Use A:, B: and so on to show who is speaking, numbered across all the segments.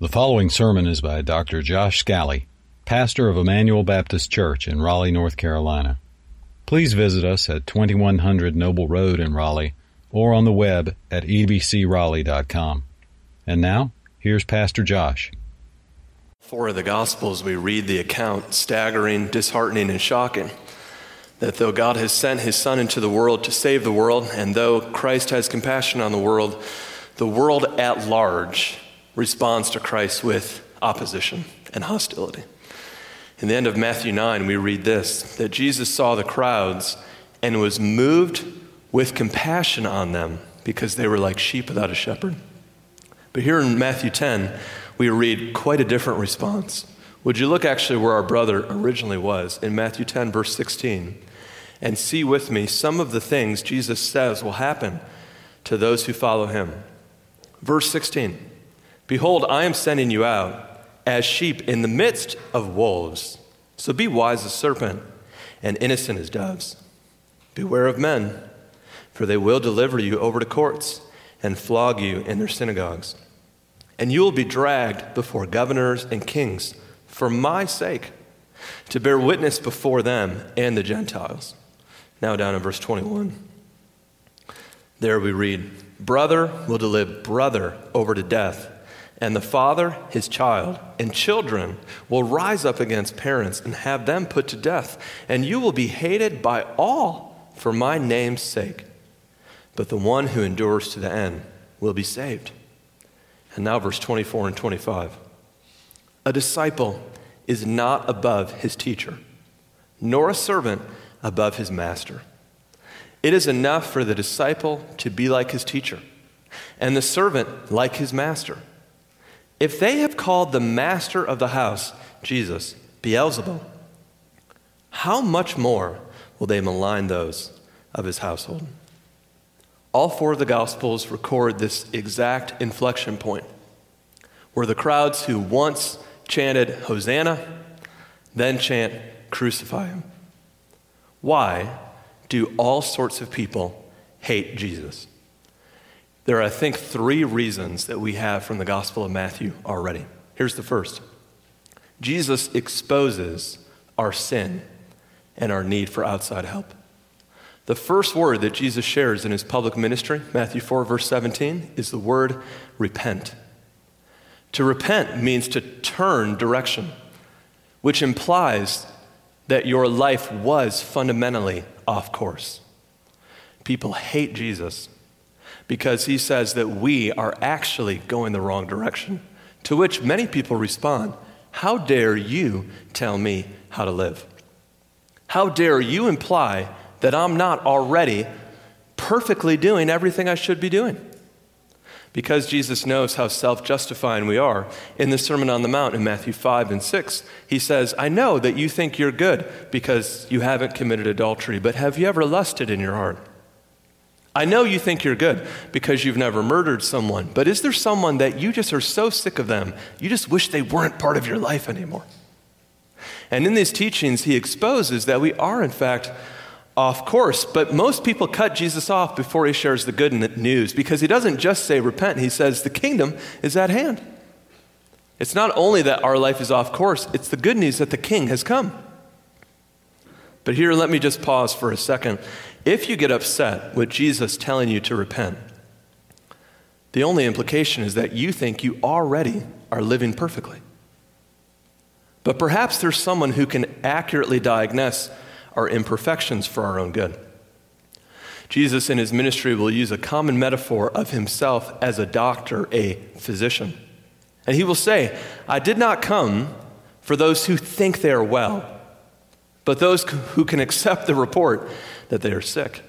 A: The following sermon is by Dr. Josh Scally, pastor of Emmanuel Baptist Church in Raleigh, North Carolina. Please visit us at 2100 Noble Road in Raleigh or on the web at ebcraleigh.com. And now, here's Pastor Josh.
B: Four of the Gospels, we read the account, staggering, disheartening, and shocking, that though God has sent his Son into the world to save the world, and though Christ has compassion on the world, the world at large responds to Christ with opposition and hostility. In the end of Matthew 9, we read this that Jesus saw the crowds and was moved with compassion on them because they were like sheep without a shepherd. But here in Matthew 10, we read quite a different response. Would you look actually where our brother originally was in Matthew 10, verse 16, and see with me some of the things Jesus says will happen to those who follow him? Verse 16 Behold, I am sending you out as sheep in the midst of wolves. So be wise as serpent and innocent as doves. Beware of men, for they will deliver you over to courts and flog you in their synagogues. And you will be dragged before governors and kings for my sake, to bear witness before them and the Gentiles. Now, down in verse 21. There we read, Brother will deliver brother over to death and the father his child, and children will rise up against parents and have them put to death, and you will be hated by all for my name's sake. But the one who endures to the end will be saved. And now, verse 24 and 25. A disciple is not above his teacher, nor a servant above his master. It is enough for the disciple to be like his teacher, and the servant like his master. If they have called the master of the house, Jesus, Beelzebul, how much more will they malign those of his household? All four of the Gospels record this exact inflection point where the crowds who once chanted Hosanna then chant Crucify him. Why do all sorts of people hate Jesus? There are, I think, three reasons that we have from the Gospel of Matthew already. Here's the first Jesus exposes our sin and our need for outside help. The first word that Jesus shares in his public ministry, Matthew 4, verse 17, is the word repent. To repent means to turn direction, which implies that your life was fundamentally off course. People hate Jesus because he says that we are actually going the wrong direction. To which many people respond, How dare you tell me how to live? How dare you imply that I'm not already perfectly doing everything I should be doing? Because Jesus knows how self justifying we are, in the Sermon on the Mount in Matthew 5 and 6, he says, I know that you think you're good because you haven't committed adultery, but have you ever lusted in your heart? I know you think you're good because you've never murdered someone, but is there someone that you just are so sick of them, you just wish they weren't part of your life anymore? And in these teachings, he exposes that we are, in fact, off course. But most people cut Jesus off before he shares the good news because he doesn't just say repent, he says the kingdom is at hand. It's not only that our life is off course, it's the good news that the king has come. But here, let me just pause for a second if you get upset with Jesus telling you to repent, the only implication is that you think you already are living perfectly. But perhaps there's someone who can accurately diagnose our imperfections for our own good. Jesus in his ministry will use a common metaphor of himself as a doctor, a physician. And he will say, I did not come for those who think they are well, but those who can accept the report that they are sick.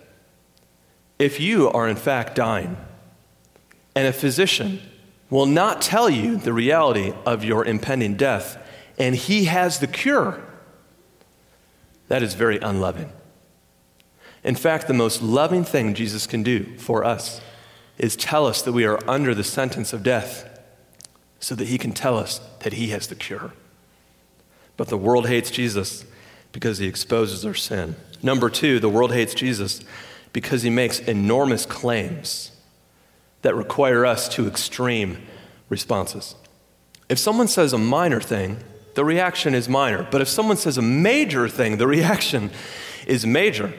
B: If you are in fact dying, and a physician will not tell you the reality of your impending death, and he has the cure, that is very unloving. In fact, the most loving thing Jesus can do for us is tell us that we are under the sentence of death so that he can tell us that he has the cure. But the world hates Jesus because he exposes our sin. Number two, the world hates Jesus because he makes enormous claims that require us to extreme responses. If someone says a minor thing, the reaction is minor. But if someone says a major thing, the reaction is major.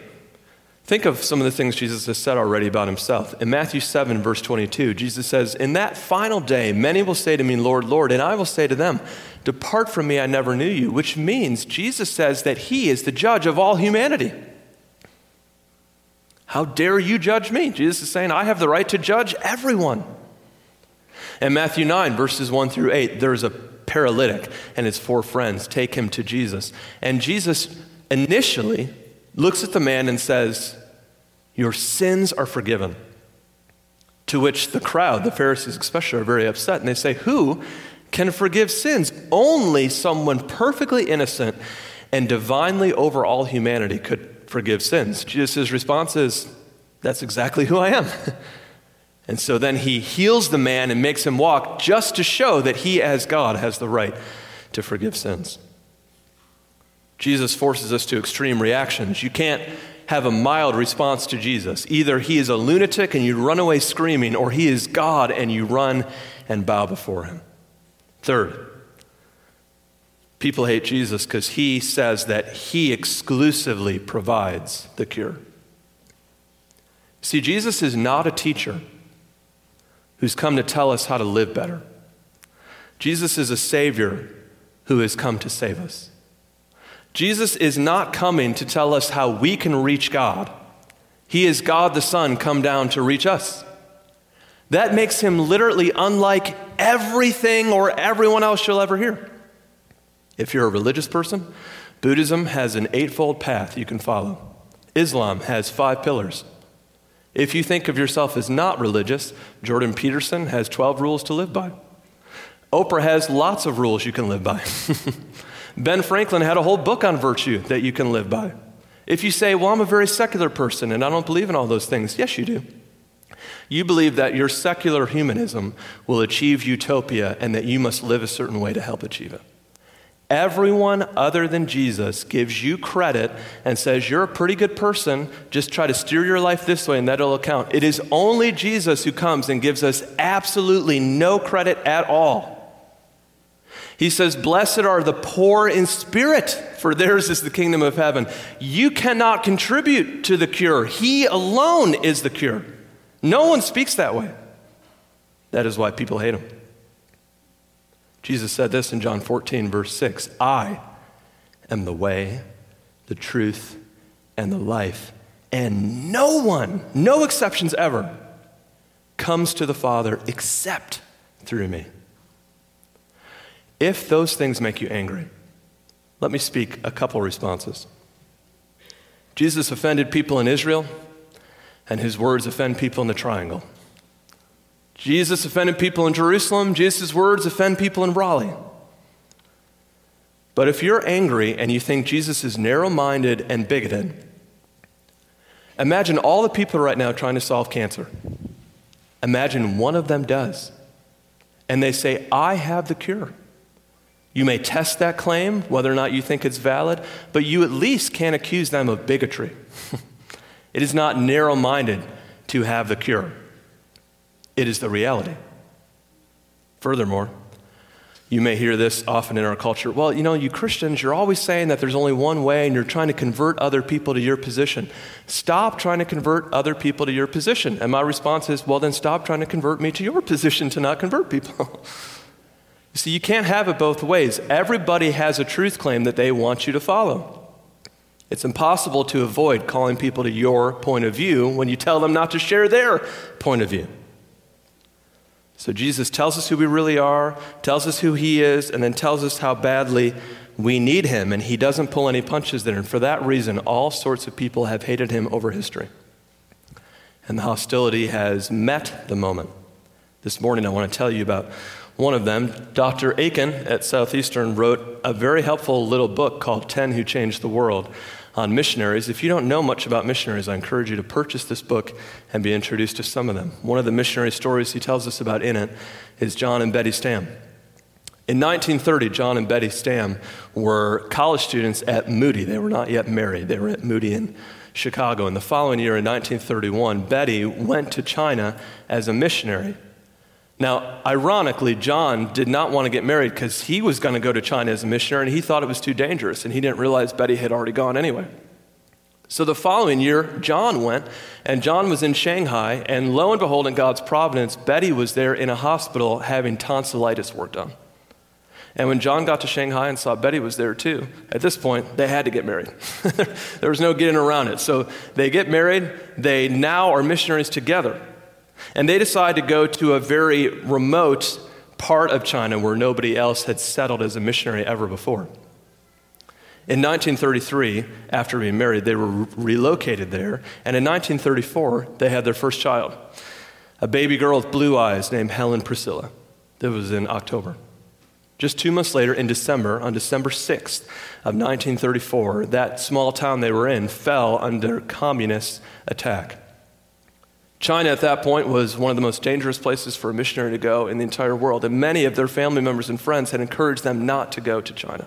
B: Think of some of the things Jesus has said already about himself. In Matthew 7, verse 22, Jesus says, In that final day, many will say to me, Lord, Lord, and I will say to them, Depart from me, I never knew you, which means Jesus says that he is the judge of all humanity. How dare you judge me? Jesus is saying, I have the right to judge everyone. In Matthew 9, verses 1 through 8, there's a paralytic and his four friends take him to Jesus. And Jesus initially looks at the man and says, Your sins are forgiven. To which the crowd, the Pharisees especially, are very upset. And they say, Who can forgive sins? Only someone perfectly innocent and divinely over all humanity could forgive sins. Jesus' response is, That's exactly who I am. And so then he heals the man and makes him walk just to show that he, as God, has the right to forgive sins. Jesus forces us to extreme reactions. You can't have a mild response to Jesus. Either he is a lunatic and you run away screaming, or he is God and you run and bow before him. Third, people hate Jesus because he says that he exclusively provides the cure. See, Jesus is not a teacher who's come to tell us how to live better. Jesus is a Savior who has come to save us. Jesus is not coming to tell us how we can reach God. He is God the Son come down to reach us. That makes him literally unlike everything or everyone else you'll ever hear. If you're a religious person, Buddhism has an eightfold path you can follow. Islam has five pillars. If you think of yourself as not religious, Jordan Peterson has 12 rules to live by. Oprah has lots of rules you can live by. ben Franklin had a whole book on virtue that you can live by. If you say, Well, I'm a very secular person and I don't believe in all those things, yes, you do. You believe that your secular humanism will achieve utopia and that you must live a certain way to help achieve it. Everyone other than Jesus gives you credit and says, You're a pretty good person. Just try to steer your life this way and that'll account. It is only Jesus who comes and gives us absolutely no credit at all. He says, Blessed are the poor in spirit, for theirs is the kingdom of heaven. You cannot contribute to the cure, He alone is the cure. No one speaks that way. That is why people hate Him. Jesus said this in John 14, verse 6 I am the way, the truth, and the life, and no one, no exceptions ever, comes to the Father except through me. If those things make you angry, let me speak a couple responses. Jesus offended people in Israel, and his words offend people in the triangle. Jesus offended people in Jerusalem. Jesus' words offend people in Raleigh. But if you're angry and you think Jesus is narrow minded and bigoted, imagine all the people right now trying to solve cancer. Imagine one of them does. And they say, I have the cure. You may test that claim, whether or not you think it's valid, but you at least can't accuse them of bigotry. it is not narrow minded to have the cure. It is the reality. Furthermore, you may hear this often in our culture. Well, you know, you Christians, you're always saying that there's only one way and you're trying to convert other people to your position. Stop trying to convert other people to your position. And my response is, well, then stop trying to convert me to your position to not convert people. you see, you can't have it both ways. Everybody has a truth claim that they want you to follow. It's impossible to avoid calling people to your point of view when you tell them not to share their point of view. So Jesus tells us who we really are, tells us who he is, and then tells us how badly we need him. And he doesn't pull any punches there. And for that reason, all sorts of people have hated him over history. And the hostility has met the moment. This morning, I want to tell you about one of them. Dr. Akin at Southeastern wrote a very helpful little book called 10 Who Changed the World on missionaries. If you don't know much about missionaries, I encourage you to purchase this book and be introduced to some of them. One of the missionary stories he tells us about in it is John and Betty Stam. In 1930, John and Betty Stam were college students at Moody. They were not yet married, they were at Moody in Chicago. And the following year, in 1931, Betty went to China as a missionary. Now, ironically, John did not want to get married because he was going to go to China as a missionary and he thought it was too dangerous, and he didn't realize Betty had already gone anyway. So the following year, John went, and John was in Shanghai, and lo and behold, in God's providence, Betty was there in a hospital having tonsillitis work done. And when John got to Shanghai and saw Betty was there too, at this point, they had to get married. there was no getting around it. So they get married. They now are missionaries together. And they decide to go to a very remote part of China where nobody else had settled as a missionary ever before. In 1933, after being married, they were re- relocated there. And in 1934, they had their first child, a baby girl with blue eyes named Helen Priscilla. That was in October. Just two months later, in December, on December 6th of 1934, that small town they were in fell under communist attack. China at that point was one of the most dangerous places for a missionary to go in the entire world, and many of their family members and friends had encouraged them not to go to China.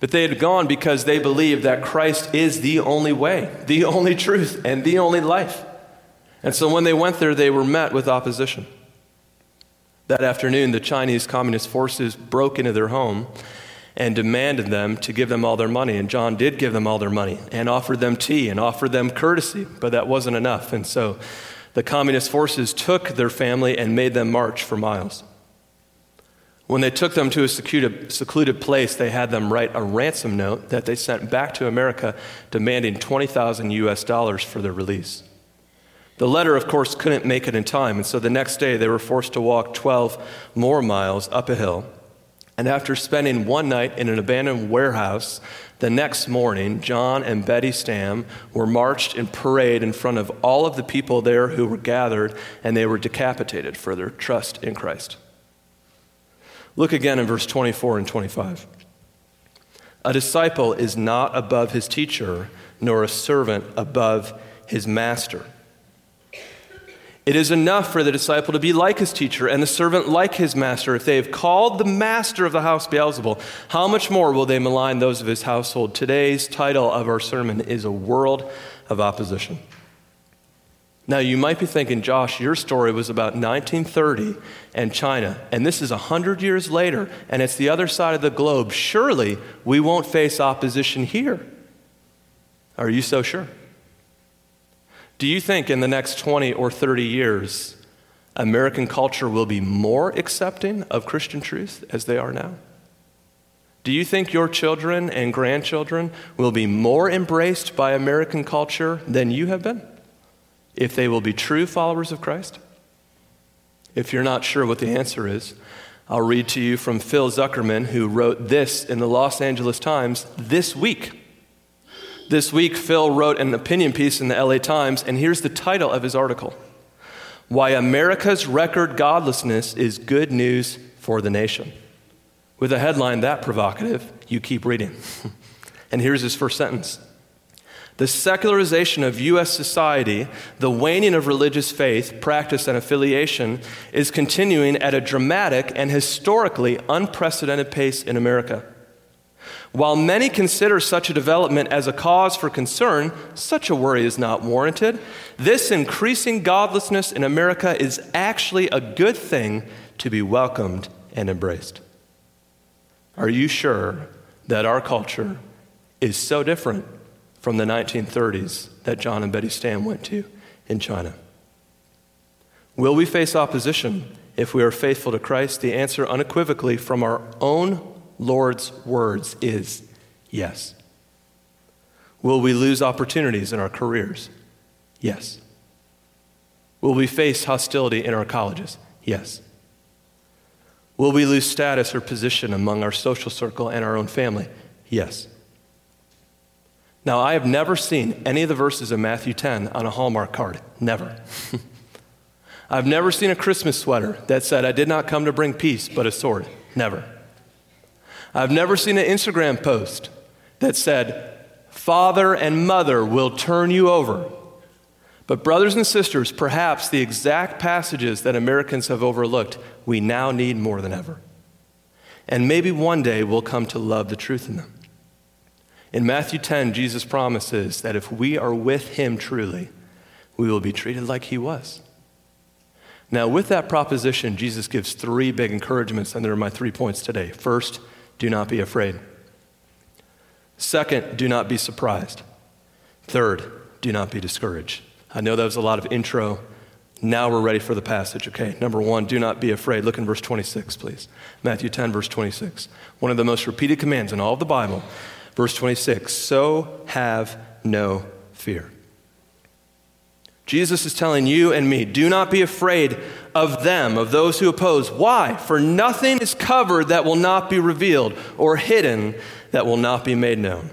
B: But they had gone because they believed that Christ is the only way, the only truth, and the only life. And so when they went there, they were met with opposition. That afternoon, the Chinese Communist forces broke into their home and demanded them to give them all their money. And John did give them all their money and offered them tea and offered them courtesy, but that wasn't enough. And so the communist forces took their family and made them march for miles. When they took them to a secluded, place, they had them write a ransom note that they sent back to America demanding 20,000 US dollars for their release. The letter, of course, couldn't make it in time, and so the next day they were forced to walk 12 more miles up a hill and after spending one night in an abandoned warehouse, the next morning, John and Betty Stam were marched in parade in front of all of the people there who were gathered, and they were decapitated for their trust in Christ. Look again in verse 24 and 25. A disciple is not above his teacher, nor a servant above his master. It is enough for the disciple to be like his teacher and the servant like his master. If they have called the master of the house Beelzebul, how much more will they malign those of his household? Today's title of our sermon is A World of Opposition. Now, you might be thinking, Josh, your story was about 1930 and China, and this is 100 years later, and it's the other side of the globe. Surely we won't face opposition here. Are you so sure? Do you think in the next 20 or 30 years, American culture will be more accepting of Christian truth as they are now? Do you think your children and grandchildren will be more embraced by American culture than you have been if they will be true followers of Christ? If you're not sure what the answer is, I'll read to you from Phil Zuckerman, who wrote this in the Los Angeles Times this week. This week, Phil wrote an opinion piece in the LA Times, and here's the title of his article Why America's Record Godlessness is Good News for the Nation. With a headline that provocative, you keep reading. and here's his first sentence The secularization of U.S. society, the waning of religious faith, practice, and affiliation is continuing at a dramatic and historically unprecedented pace in America. While many consider such a development as a cause for concern, such a worry is not warranted. This increasing godlessness in America is actually a good thing to be welcomed and embraced. Are you sure that our culture is so different from the 1930s that John and Betty Stam went to in China? Will we face opposition if we are faithful to Christ? The answer unequivocally from our own Lord's words is yes. Will we lose opportunities in our careers? Yes. Will we face hostility in our colleges? Yes. Will we lose status or position among our social circle and our own family? Yes. Now, I have never seen any of the verses of Matthew 10 on a Hallmark card. Never. I've never seen a Christmas sweater that said, I did not come to bring peace, but a sword. Never. I've never seen an Instagram post that said, Father and mother will turn you over. But, brothers and sisters, perhaps the exact passages that Americans have overlooked, we now need more than ever. And maybe one day we'll come to love the truth in them. In Matthew 10, Jesus promises that if we are with him truly, we will be treated like he was. Now, with that proposition, Jesus gives three big encouragements, and they're my three points today. First, do not be afraid. Second, do not be surprised. Third, do not be discouraged. I know that was a lot of intro. Now we're ready for the passage, okay? Number one, do not be afraid. Look in verse 26, please. Matthew 10, verse 26. One of the most repeated commands in all of the Bible. Verse 26 So have no fear. Jesus is telling you and me, do not be afraid of them, of those who oppose. Why? For nothing is covered that will not be revealed, or hidden that will not be made known.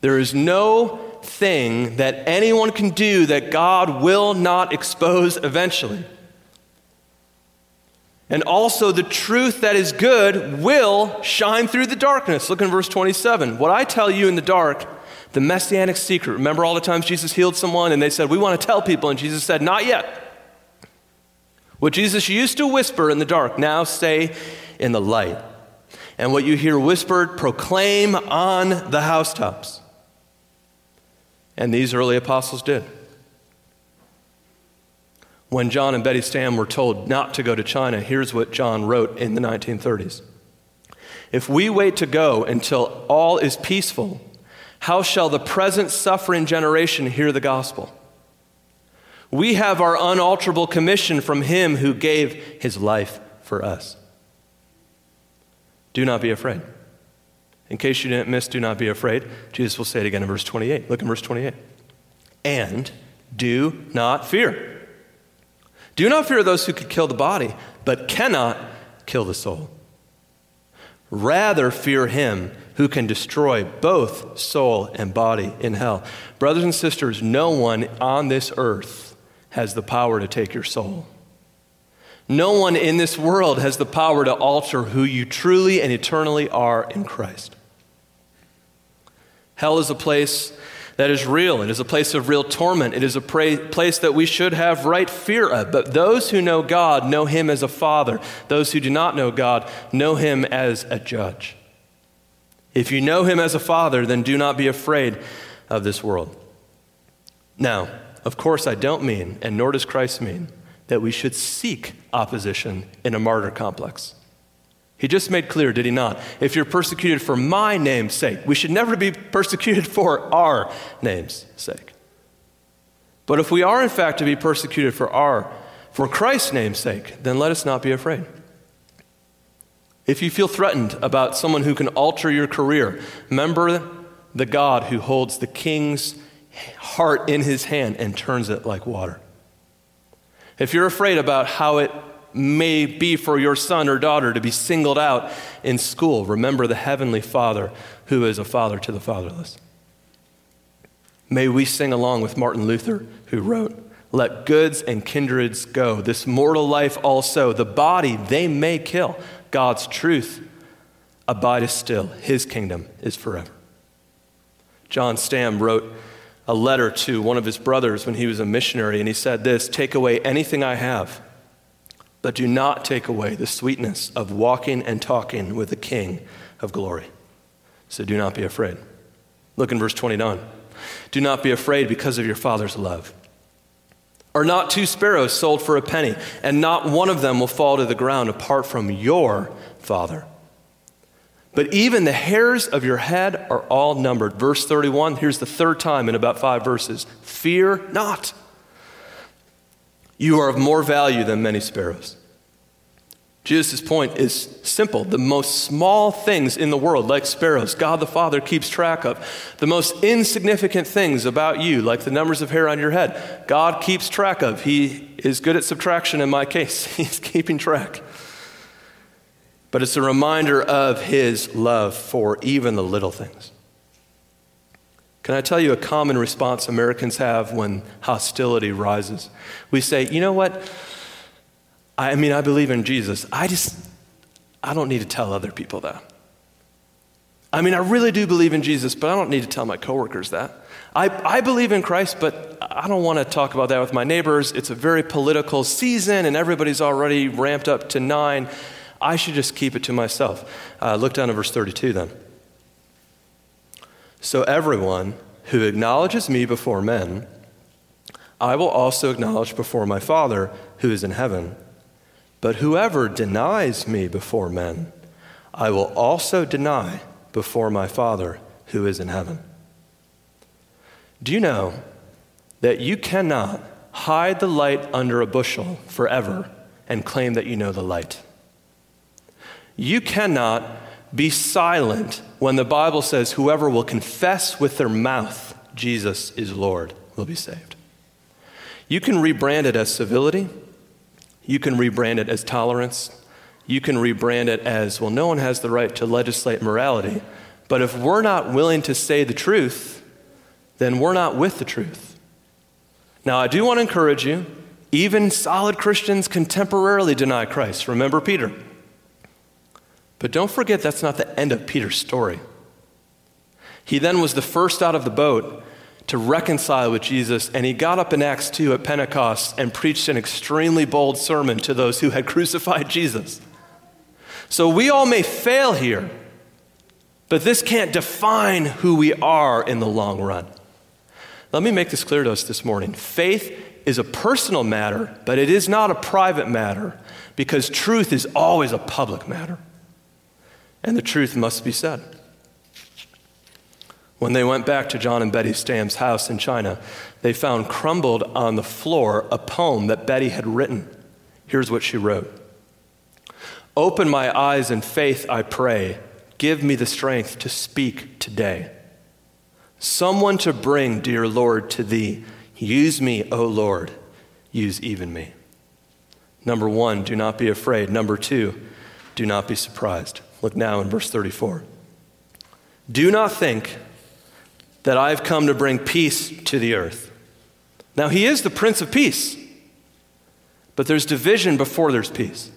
B: There is no thing that anyone can do that God will not expose eventually. And also, the truth that is good will shine through the darkness. Look in verse 27. What I tell you in the dark, the messianic secret. Remember all the times Jesus healed someone and they said, We want to tell people. And Jesus said, Not yet. What Jesus used to whisper in the dark, now say in the light. And what you hear whispered, proclaim on the housetops. And these early apostles did. When John and Betty Stam were told not to go to China, here's what John wrote in the 1930s If we wait to go until all is peaceful, how shall the present suffering generation hear the gospel? We have our unalterable commission from him who gave his life for us. Do not be afraid. In case you didn't miss, do not be afraid. Jesus will say it again in verse 28. Look in verse 28. And do not fear. Do not fear those who could kill the body, but cannot kill the soul. Rather, fear him who can destroy both soul and body in hell. Brothers and sisters, no one on this earth has the power to take your soul. No one in this world has the power to alter who you truly and eternally are in Christ. Hell is a place that is real. It is a place of real torment. It is a pra- place that we should have right fear of. But those who know God know Him as a father. Those who do not know God know Him as a judge. If you know him as a father, then do not be afraid of this world. Now, of course, I don't mean, and nor does Christ mean, that we should seek opposition in a martyr complex. He just made clear, did he not? If you're persecuted for my name's sake, we should never be persecuted for our name's sake. But if we are in fact to be persecuted for our for Christ's name's sake, then let us not be afraid. If you feel threatened about someone who can alter your career, remember the God who holds the king's heart in his hand and turns it like water. If you're afraid about how it may be for your son or daughter to be singled out in school, remember the heavenly Father who is a father to the fatherless. May we sing along with Martin Luther, who wrote, Let goods and kindreds go, this mortal life also, the body they may kill God's truth abideth still. His kingdom is forever. John Stam wrote a letter to one of his brothers when he was a missionary, and he said this Take away anything I have, but do not take away the sweetness of walking and talking with the King of glory. So do not be afraid. Look in verse 29. Do not be afraid because of your Father's love. Are not two sparrows sold for a penny, and not one of them will fall to the ground apart from your Father? But even the hairs of your head are all numbered. Verse 31, here's the third time in about five verses Fear not. You are of more value than many sparrows. Jesus' point is simple. The most small things in the world, like sparrows, God the Father keeps track of. The most insignificant things about you, like the numbers of hair on your head, God keeps track of. He is good at subtraction in my case, He's keeping track. But it's a reminder of His love for even the little things. Can I tell you a common response Americans have when hostility rises? We say, you know what? I mean, I believe in Jesus. I just, I don't need to tell other people that. I mean, I really do believe in Jesus, but I don't need to tell my coworkers that. I, I believe in Christ, but I don't want to talk about that with my neighbors. It's a very political season, and everybody's already ramped up to nine. I should just keep it to myself. Uh, look down at verse 32 then. So everyone who acknowledges me before men, I will also acknowledge before my Father who is in heaven. But whoever denies me before men, I will also deny before my Father who is in heaven. Do you know that you cannot hide the light under a bushel forever and claim that you know the light? You cannot be silent when the Bible says, Whoever will confess with their mouth Jesus is Lord will be saved. You can rebrand it as civility, you can rebrand it as tolerance, you can rebrand it as, well, no one has the right to legislate morality. But if we're not willing to say the truth, then we're not with the truth. Now, I do want to encourage you, even solid Christians can temporarily deny Christ. Remember Peter. But don't forget that's not the end of Peter's story. He then was the first out of the boat to reconcile with Jesus, and he got up in Acts 2 at Pentecost and preached an extremely bold sermon to those who had crucified Jesus. So we all may fail here, but this can't define who we are in the long run. Let me make this clear to us this morning. Faith is a personal matter, but it is not a private matter because truth is always a public matter. And the truth must be said. When they went back to John and Betty Stam's house in China, they found crumbled on the floor a poem that Betty had written. Here's what she wrote Open my eyes in faith, I pray. Give me the strength to speak today. Someone to bring, dear Lord, to thee. Use me, O Lord. Use even me. Number one, do not be afraid. Number two, do not be surprised. Look now in verse 34. Do not think that I've come to bring peace to the earth. Now, he is the Prince of Peace, but there's division before there's peace.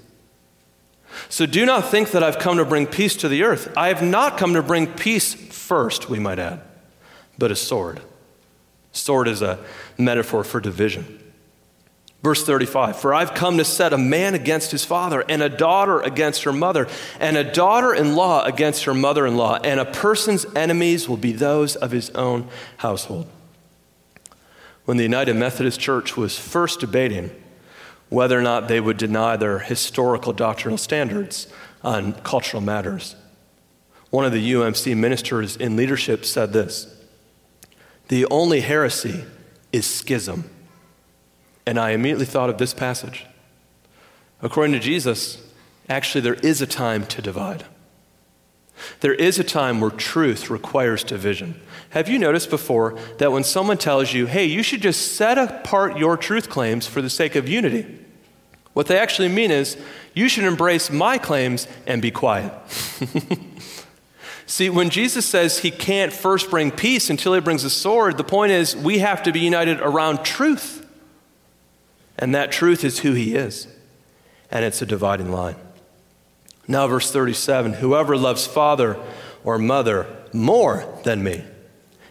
B: So do not think that I've come to bring peace to the earth. I have not come to bring peace first, we might add, but a sword. Sword is a metaphor for division. Verse 35 For I've come to set a man against his father, and a daughter against her mother, and a daughter in law against her mother in law, and a person's enemies will be those of his own household. When the United Methodist Church was first debating whether or not they would deny their historical doctrinal standards on cultural matters. One of the UMC ministers in leadership said this The only heresy is schism. And I immediately thought of this passage. According to Jesus, actually, there is a time to divide. There is a time where truth requires division. Have you noticed before that when someone tells you, hey, you should just set apart your truth claims for the sake of unity, what they actually mean is, you should embrace my claims and be quiet. See, when Jesus says he can't first bring peace until he brings a sword, the point is we have to be united around truth. And that truth is who he is. And it's a dividing line. Now, verse 37 Whoever loves father or mother more than me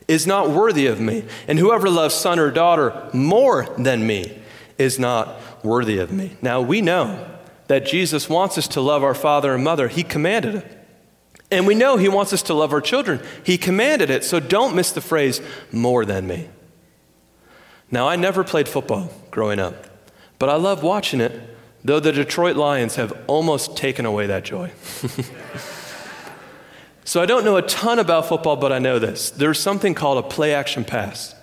B: is not worthy of me. And whoever loves son or daughter more than me is not worthy of me. Now, we know that Jesus wants us to love our father and mother, He commanded it. And we know He wants us to love our children, He commanded it. So don't miss the phrase, more than me. Now, I never played football growing up, but I love watching it, though the Detroit Lions have almost taken away that joy. so I don't know a ton about football, but I know this. There's something called a play action pass.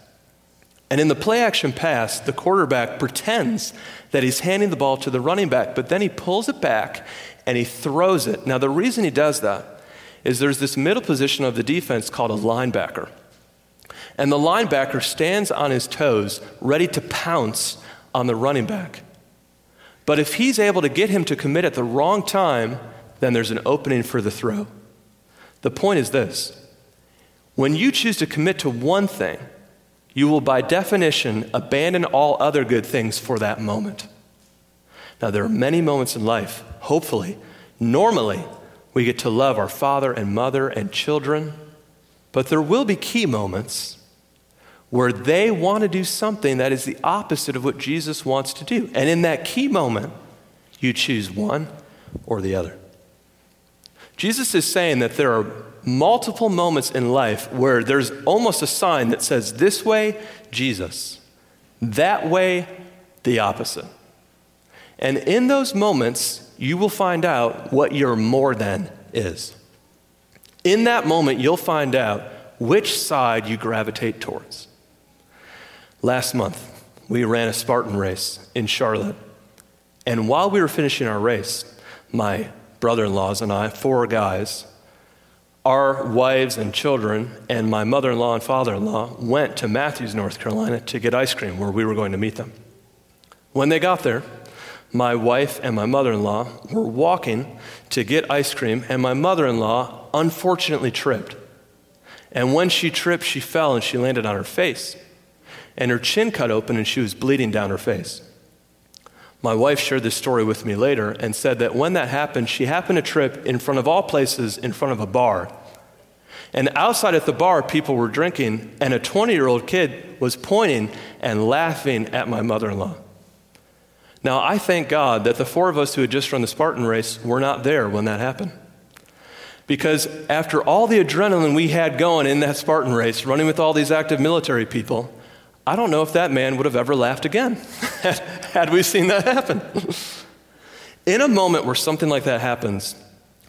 B: And in the play action pass, the quarterback pretends that he's handing the ball to the running back, but then he pulls it back and he throws it. Now, the reason he does that is there's this middle position of the defense called a linebacker. And the linebacker stands on his toes, ready to pounce on the running back. But if he's able to get him to commit at the wrong time, then there's an opening for the throw. The point is this when you choose to commit to one thing, you will, by definition, abandon all other good things for that moment. Now, there are many moments in life, hopefully, normally, we get to love our father and mother and children, but there will be key moments where they want to do something that is the opposite of what Jesus wants to do. And in that key moment, you choose one or the other. Jesus is saying that there are multiple moments in life where there's almost a sign that says, This way, Jesus. That way, the opposite. And in those moments, you will find out what your more than is. In that moment, you'll find out which side you gravitate towards. Last month, we ran a Spartan race in Charlotte. And while we were finishing our race, my brother in laws and I, four guys, our wives and children, and my mother in law and father in law went to Matthews, North Carolina to get ice cream where we were going to meet them. When they got there, my wife and my mother in law were walking to get ice cream, and my mother in law unfortunately tripped. And when she tripped, she fell and she landed on her face. And her chin cut open and she was bleeding down her face. My wife shared this story with me later and said that when that happened, she happened to trip in front of all places in front of a bar. And outside at the bar, people were drinking, and a 20 year old kid was pointing and laughing at my mother in law. Now, I thank God that the four of us who had just run the Spartan race were not there when that happened. Because after all the adrenaline we had going in that Spartan race, running with all these active military people, I don't know if that man would have ever laughed again had we seen that happen. in a moment where something like that happens,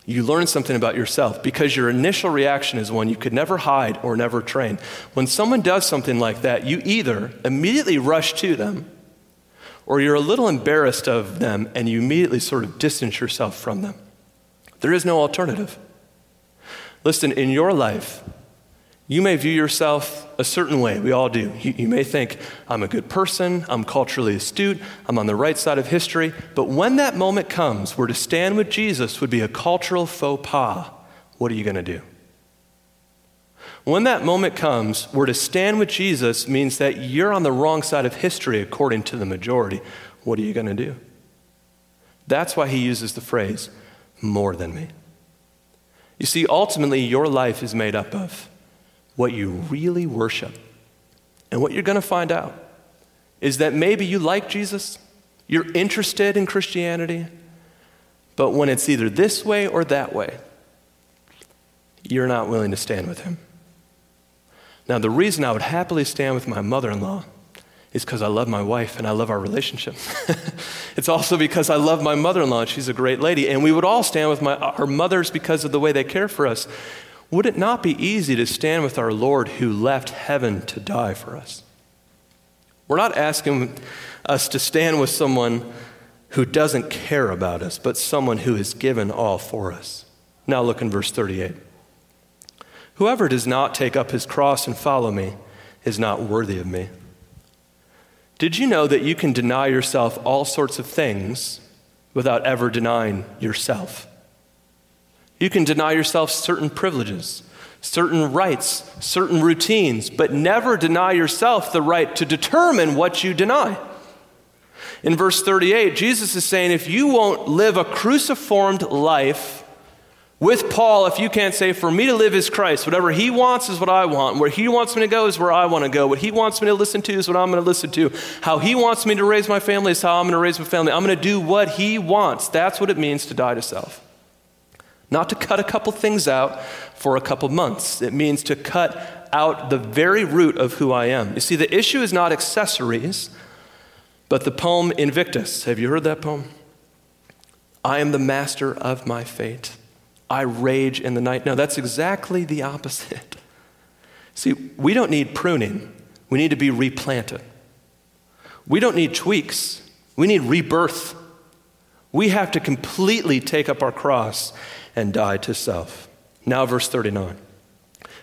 B: you learn something about yourself because your initial reaction is one you could never hide or never train. When someone does something like that, you either immediately rush to them or you're a little embarrassed of them and you immediately sort of distance yourself from them. There is no alternative. Listen, in your life, you may view yourself a certain way. We all do. You, you, may think, I'm a good person, I'm culturally astute, I'm on the right side of history. But when that moment comes where to stand with Jesus would be a cultural faux pas, what are you going to do? When that moment comes where to stand with Jesus means that you're on the wrong side of history according to the majority, what are you going to do? That's why he uses the phrase, more than me. You see, ultimately, your life is made up of what you really worship. And what you're going to find out is that maybe you like Jesus, you're interested in Christianity, but when it's either this way or that way, you're not willing to stand with him. Now, the reason I would happily stand with my mother in law is because I love my wife and I love our relationship. it's also because I love my mother in law and she's a great lady. And we would all stand with my, our mothers because of the way they care for us. Would it not be easy to stand with our Lord who left heaven to die for us? We're not asking us to stand with someone who doesn't care about us, but someone who has given all for us. Now look in verse 38. Whoever does not take up his cross and follow me is not worthy of me. Did you know that you can deny yourself all sorts of things without ever denying yourself? You can deny yourself certain privileges, certain rights, certain routines, but never deny yourself the right to determine what you deny. In verse 38, Jesus is saying if you won't live a cruciformed life, with Paul, if you can't say, For me to live is Christ, whatever he wants is what I want. Where he wants me to go is where I want to go. What he wants me to listen to is what I'm going to listen to. How he wants me to raise my family is how I'm going to raise my family. I'm going to do what he wants. That's what it means to die to self. Not to cut a couple things out for a couple months. It means to cut out the very root of who I am. You see, the issue is not accessories, but the poem Invictus. Have you heard that poem? I am the master of my fate. I rage in the night. No, that's exactly the opposite. See, we don't need pruning, we need to be replanted. We don't need tweaks, we need rebirth. We have to completely take up our cross and die to self. Now, verse 39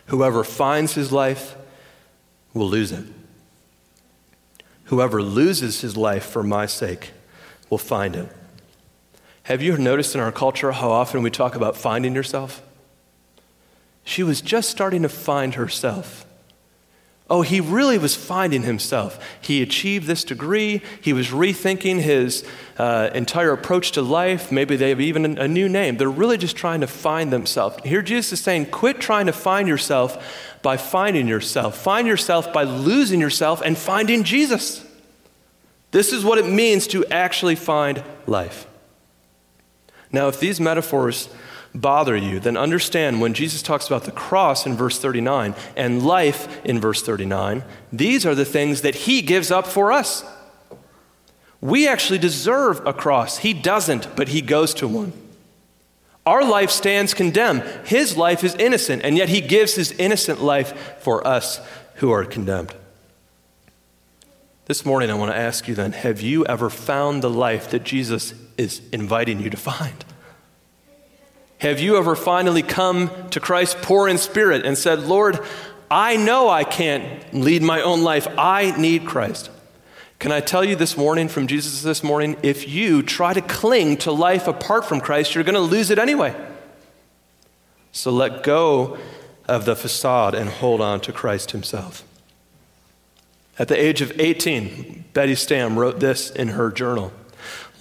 B: Whoever finds his life will lose it. Whoever loses his life for my sake will find it. Have you noticed in our culture how often we talk about finding yourself? She was just starting to find herself. Oh, he really was finding himself. He achieved this degree. He was rethinking his uh, entire approach to life. Maybe they have even a new name. They're really just trying to find themselves. Here, Jesus is saying, quit trying to find yourself by finding yourself. Find yourself by losing yourself and finding Jesus. This is what it means to actually find life. Now, if these metaphors bother you, then understand when Jesus talks about the cross in verse 39 and life in verse 39, these are the things that he gives up for us. We actually deserve a cross. He doesn't, but he goes to one. Our life stands condemned. His life is innocent, and yet he gives his innocent life for us who are condemned. This morning, I want to ask you then have you ever found the life that Jesus is inviting you to find? Have you ever finally come to Christ poor in spirit and said, Lord, I know I can't lead my own life. I need Christ. Can I tell you this morning from Jesus this morning? If you try to cling to life apart from Christ, you're going to lose it anyway. So let go of the facade and hold on to Christ Himself. At the age of 18, Betty Stam wrote this in her journal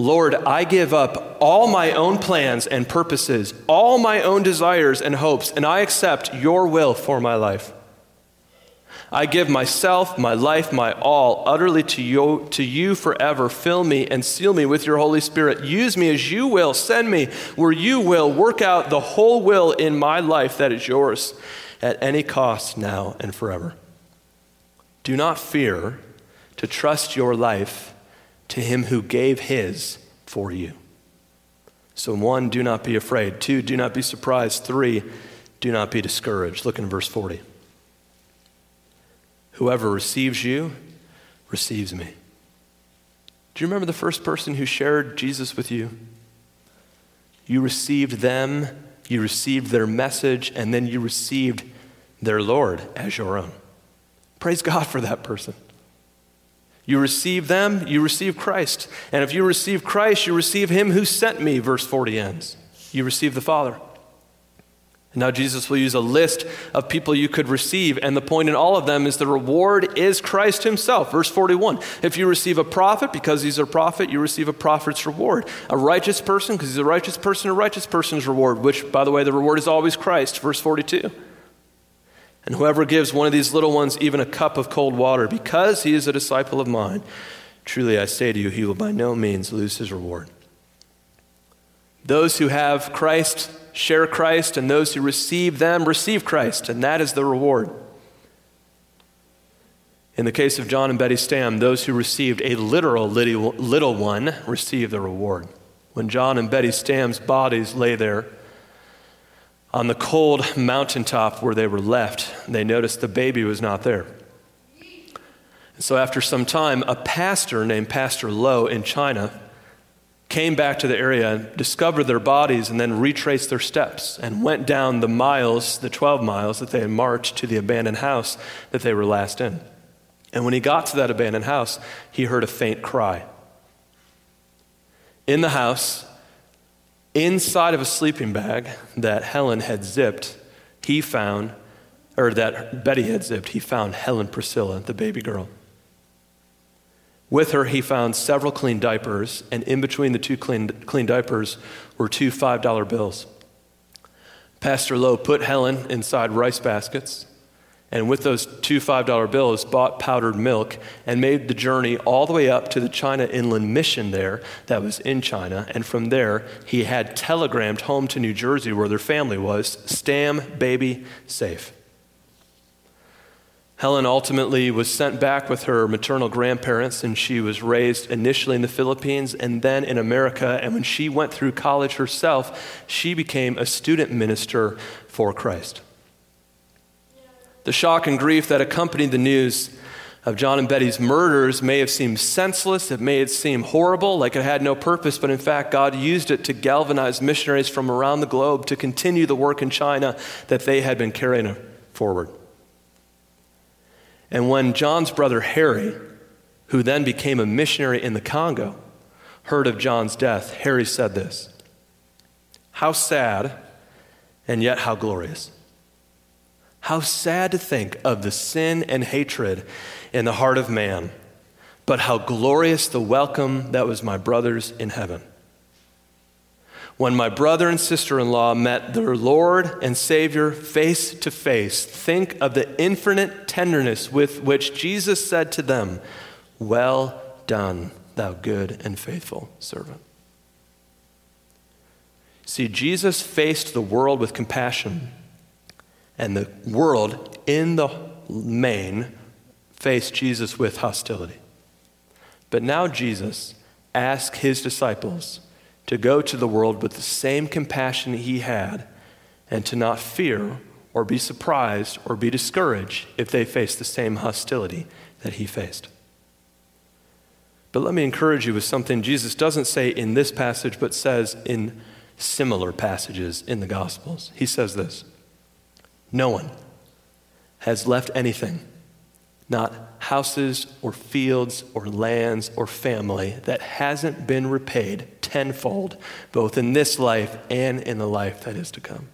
B: Lord, I give up all my own plans and purposes, all my own desires and hopes, and I accept your will for my life. I give myself, my life, my all, utterly to you, to you forever. Fill me and seal me with your Holy Spirit. Use me as you will. Send me where you will. Work out the whole will in my life that is yours at any cost now and forever. Do not fear to trust your life to him who gave his for you. So, one, do not be afraid. Two, do not be surprised. Three, do not be discouraged. Look in verse 40. Whoever receives you receives me. Do you remember the first person who shared Jesus with you? You received them, you received their message, and then you received their Lord as your own. Praise God for that person. You receive them, you receive Christ. And if you receive Christ, you receive him who sent me, verse 40 ends. You receive the Father. And now Jesus will use a list of people you could receive, and the point in all of them is the reward is Christ himself. Verse 41 If you receive a prophet, because he's a prophet, you receive a prophet's reward. A righteous person, because he's a righteous person, a righteous person's reward, which, by the way, the reward is always Christ. Verse 42 and whoever gives one of these little ones even a cup of cold water, because he is a disciple of mine, truly I say to you, he will by no means lose his reward. Those who have Christ share Christ, and those who receive them receive Christ, and that is the reward. In the case of John and Betty Stam, those who received a literal little one received the reward. When John and Betty Stam's bodies lay there, on the cold mountaintop where they were left, they noticed the baby was not there. And so, after some time, a pastor named Pastor Lowe in China came back to the area, discovered their bodies, and then retraced their steps and went down the miles, the 12 miles that they had marched to the abandoned house that they were last in. And when he got to that abandoned house, he heard a faint cry. In the house, Inside of a sleeping bag that Helen had zipped, he found, or that Betty had zipped, he found Helen Priscilla, the baby girl. With her, he found several clean diapers, and in between the two clean, clean diapers were two $5 bills. Pastor Lowe put Helen inside rice baskets and with those two $5 bills, bought powdered milk and made the journey all the way up to the China Inland Mission there that was in China. And from there, he had telegrammed home to New Jersey where their family was Stam, baby, safe. Helen ultimately was sent back with her maternal grandparents, and she was raised initially in the Philippines and then in America. And when she went through college herself, she became a student minister for Christ. The shock and grief that accompanied the news of John and Betty's murders may have seemed senseless, it may have seemed horrible, like it had no purpose, but in fact, God used it to galvanize missionaries from around the globe to continue the work in China that they had been carrying forward. And when John's brother Harry, who then became a missionary in the Congo, heard of John's death, Harry said this How sad, and yet how glorious. How sad to think of the sin and hatred in the heart of man, but how glorious the welcome that was my brothers in heaven. When my brother and sister in law met their Lord and Savior face to face, think of the infinite tenderness with which Jesus said to them, Well done, thou good and faithful servant. See, Jesus faced the world with compassion and the world in the main faced Jesus with hostility. But now Jesus asked his disciples to go to the world with the same compassion he had and to not fear or be surprised or be discouraged if they face the same hostility that he faced. But let me encourage you with something Jesus doesn't say in this passage, but says in similar passages in the Gospels. He says this No one has left anything, not houses or fields or lands or family, that hasn't been repaid tenfold, both in this life and in the life that is to come.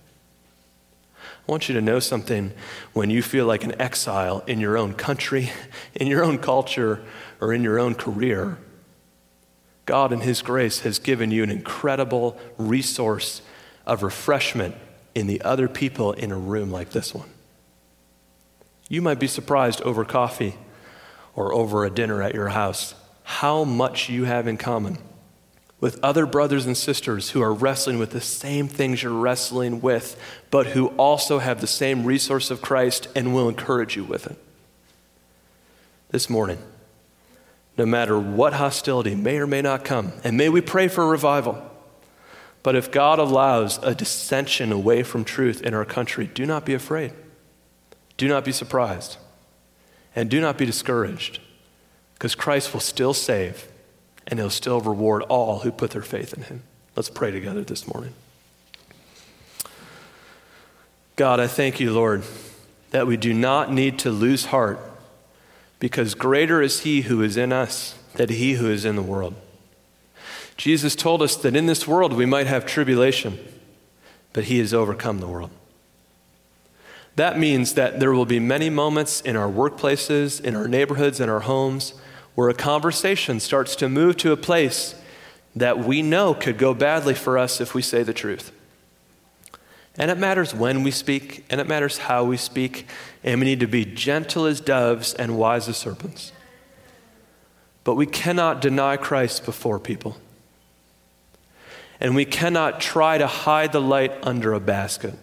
B: I want you to know something when you feel like an exile in your own country, in your own culture, or in your own career. God, in His grace, has given you an incredible resource of refreshment in the other people in a room like this one. You might be surprised over coffee or over a dinner at your house how much you have in common with other brothers and sisters who are wrestling with the same things you're wrestling with, but who also have the same resource of Christ and will encourage you with it. This morning, no matter what hostility may or may not come, and may we pray for revival. But if God allows a dissension away from truth in our country, do not be afraid. Do not be surprised. And do not be discouraged, because Christ will still save and he'll still reward all who put their faith in him. Let's pray together this morning. God, I thank you, Lord, that we do not need to lose heart because greater is he who is in us than he who is in the world. Jesus told us that in this world we might have tribulation, but he has overcome the world. That means that there will be many moments in our workplaces, in our neighborhoods, in our homes, where a conversation starts to move to a place that we know could go badly for us if we say the truth. And it matters when we speak, and it matters how we speak, and we need to be gentle as doves and wise as serpents. But we cannot deny Christ before people. And we cannot try to hide the light under a basket.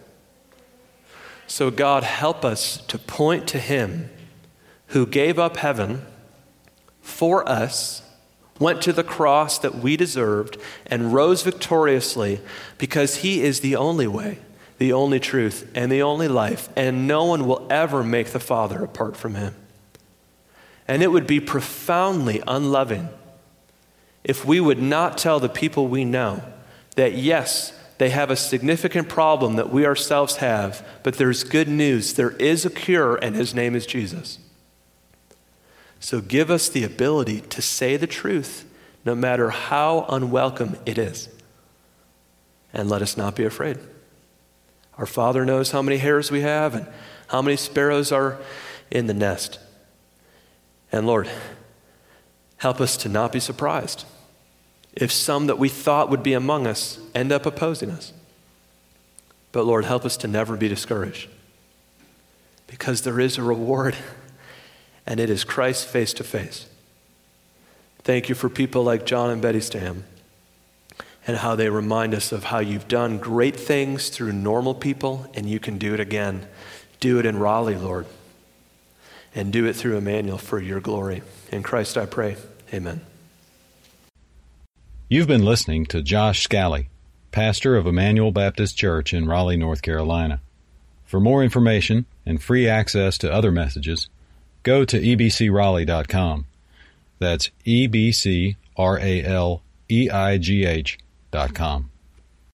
B: So, God, help us to point to Him who gave up heaven for us, went to the cross that we deserved, and rose victoriously because He is the only way, the only truth, and the only life, and no one will ever make the Father apart from Him. And it would be profoundly unloving if we would not tell the people we know that, yes, they have a significant problem that we ourselves have, but there's good news. There is a cure, and his name is Jesus. So give us the ability to say the truth, no matter how unwelcome it is. And let us not be afraid. Our Father knows how many hairs we have and how many sparrows are in the nest. And Lord, help us to not be surprised if some that we thought would be among us end up opposing us. But Lord, help us to never be discouraged because there is a reward, and it is Christ face to face. Thank you for people like John and Betty Stam and how they remind us of how you've done great things through normal people, and you can do it again. Do it in Raleigh, Lord, and do it through Emmanuel for your glory. In Christ I pray. Amen.
A: You've been listening to Josh Scally, pastor of Emmanuel Baptist Church in Raleigh, North Carolina. For more information and free access to other messages, go to ebcraleigh.com. That's E B C R A L E I G H dot com.